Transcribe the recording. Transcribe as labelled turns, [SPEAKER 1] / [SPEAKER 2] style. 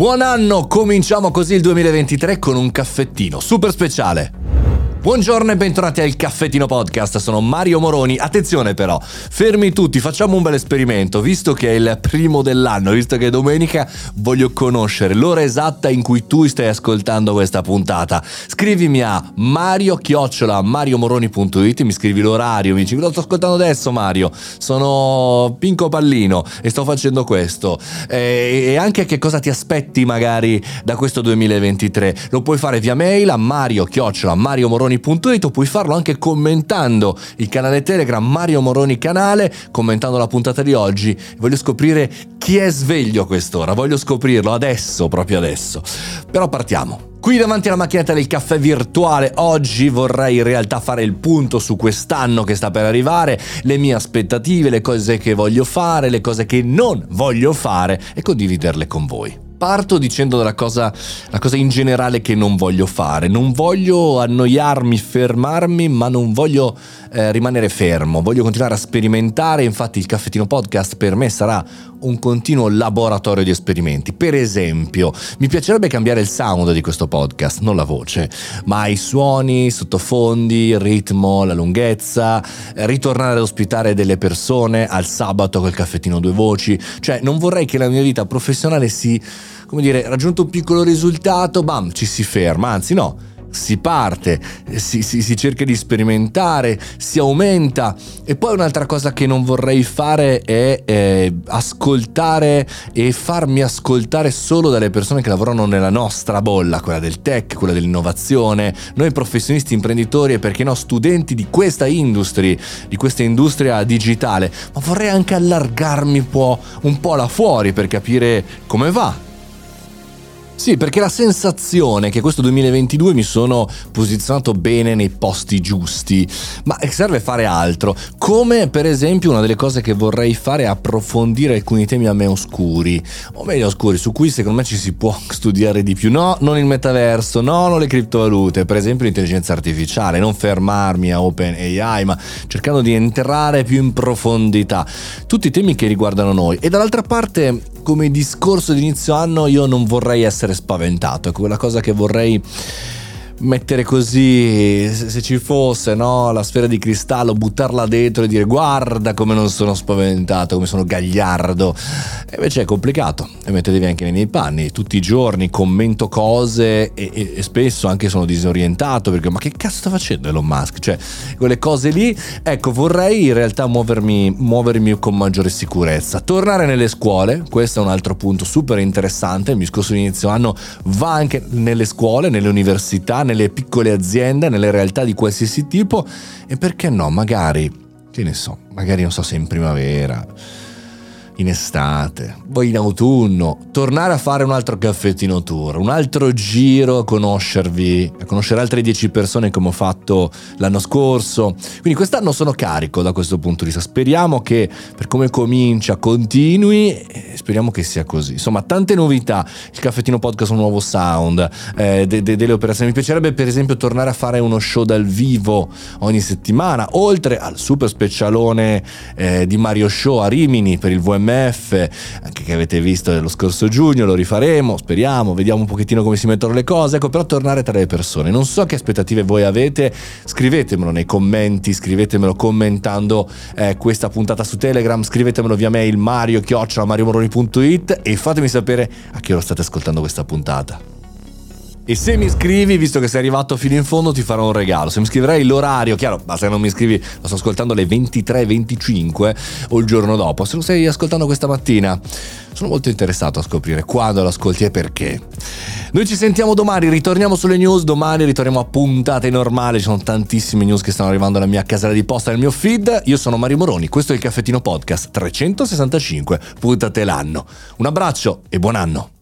[SPEAKER 1] Buon anno, cominciamo così il 2023 con un caffettino super speciale. Buongiorno e bentornati al Caffettino Podcast, sono Mario Moroni. Attenzione però, fermi tutti, facciamo un bel esperimento, visto che è il primo dell'anno, visto che è domenica, voglio conoscere l'ora esatta in cui tu stai ascoltando questa puntata. Scrivimi a mario mariomoroni.it, mi scrivi l'orario, mi dici lo sto ascoltando adesso Mario, sono Pinco Pallino e sto facendo questo. E anche che cosa ti aspetti magari da questo 2023. Lo puoi fare via mail a mario mariomoroni mariomoroni.it o puoi farlo anche commentando il canale Telegram Mario Moroni canale, commentando la puntata di oggi. Voglio scoprire chi è sveglio a quest'ora, voglio scoprirlo adesso, proprio adesso. Però partiamo. Qui davanti alla macchinetta del caffè virtuale oggi vorrei in realtà fare il punto su quest'anno che sta per arrivare, le mie aspettative, le cose che voglio fare, le cose che non voglio fare e condividerle con voi. Parto dicendo la cosa, la cosa in generale che non voglio fare. Non voglio annoiarmi, fermarmi, ma non voglio eh, rimanere fermo. Voglio continuare a sperimentare. Infatti, il caffettino podcast per me sarà un continuo laboratorio di esperimenti. Per esempio, mi piacerebbe cambiare il sound di questo podcast, non la voce, ma i suoni, i sottofondi, il ritmo, la lunghezza, eh, ritornare ad ospitare delle persone al sabato col caffettino due voci. Cioè, non vorrei che la mia vita professionale si come dire, raggiunto un piccolo risultato, bam, ci si ferma, anzi no, si parte, si, si, si, cerca di sperimentare, si aumenta. E poi un'altra cosa che non vorrei fare è eh, ascoltare e farmi ascoltare solo dalle persone che lavorano nella nostra bolla, quella del tech, quella dell'innovazione, noi professionisti, imprenditori e perché no studenti di questa industria, di questa industria digitale, ma vorrei anche allargarmi un po', un po' là fuori per capire come va sì, perché la sensazione che questo 2022 mi sono posizionato bene nei posti giusti, ma serve fare altro, come per esempio una delle cose che vorrei fare è approfondire alcuni temi a me oscuri, o meglio oscuri, su cui secondo me ci si può studiare di più, no, non il metaverso, no, non le criptovalute, per esempio l'intelligenza artificiale, non fermarmi a OpenAI, ma cercando di entrare più in profondità, tutti temi che riguardano noi. E dall'altra parte come discorso di inizio anno io non vorrei essere spaventato, è quella cosa che vorrei mettere così, se ci fosse no, la sfera di cristallo, buttarla dentro e dire guarda come non sono spaventato, come sono gagliardo. E invece è complicato e mettetevi anche nei miei panni. Tutti i giorni commento cose e, e, e, spesso anche sono disorientato perché ma che cazzo sta facendo Elon Musk? Cioè, quelle cose lì, ecco, vorrei in realtà muovermi, muovermi con maggiore sicurezza. Tornare nelle scuole, questo è un altro punto super interessante. Il mio scorso inizio anno va anche nelle scuole, nelle università, nelle piccole aziende, nelle realtà di qualsiasi tipo e perché no, magari, che ne so, magari non so se in primavera in estate, poi in autunno, tornare a fare un altro caffettino tour, un altro giro a conoscervi, a conoscere altre 10 persone come ho fatto l'anno scorso. Quindi quest'anno sono carico da questo punto di vista. Speriamo che per come comincia continui e speriamo che sia così. Insomma, tante novità. Il caffettino podcast, un nuovo sound, eh, de- de- delle operazioni. Mi piacerebbe per esempio tornare a fare uno show dal vivo ogni settimana, oltre al super specialone eh, di Mario Show a Rimini per il VM MF, anche che avete visto lo scorso giugno, lo rifaremo, speriamo, vediamo un pochettino come si mettono le cose, ecco però tornare tra le persone. Non so che aspettative voi avete, scrivetemelo nei commenti, scrivetemelo commentando eh, questa puntata su Telegram, scrivetemelo via mail mario chiocciola mariomoroni.it e fatemi sapere a che ora state ascoltando questa puntata. E se mi scrivi, visto che sei arrivato fino in fondo, ti farò un regalo. Se mi scriverai l'orario, chiaro, ma se non mi scrivi, lo sto ascoltando alle 23.25 o il giorno dopo. Se lo stai ascoltando questa mattina, sono molto interessato a scoprire quando lo ascolti e perché. Noi ci sentiamo domani, ritorniamo sulle news, domani ritorniamo a puntate normali, ci sono tantissime news che stanno arrivando alla mia casella di posta, nel mio feed. Io sono Mario Moroni, questo è il Caffettino Podcast, 365 puntate l'anno. Un abbraccio e buon anno!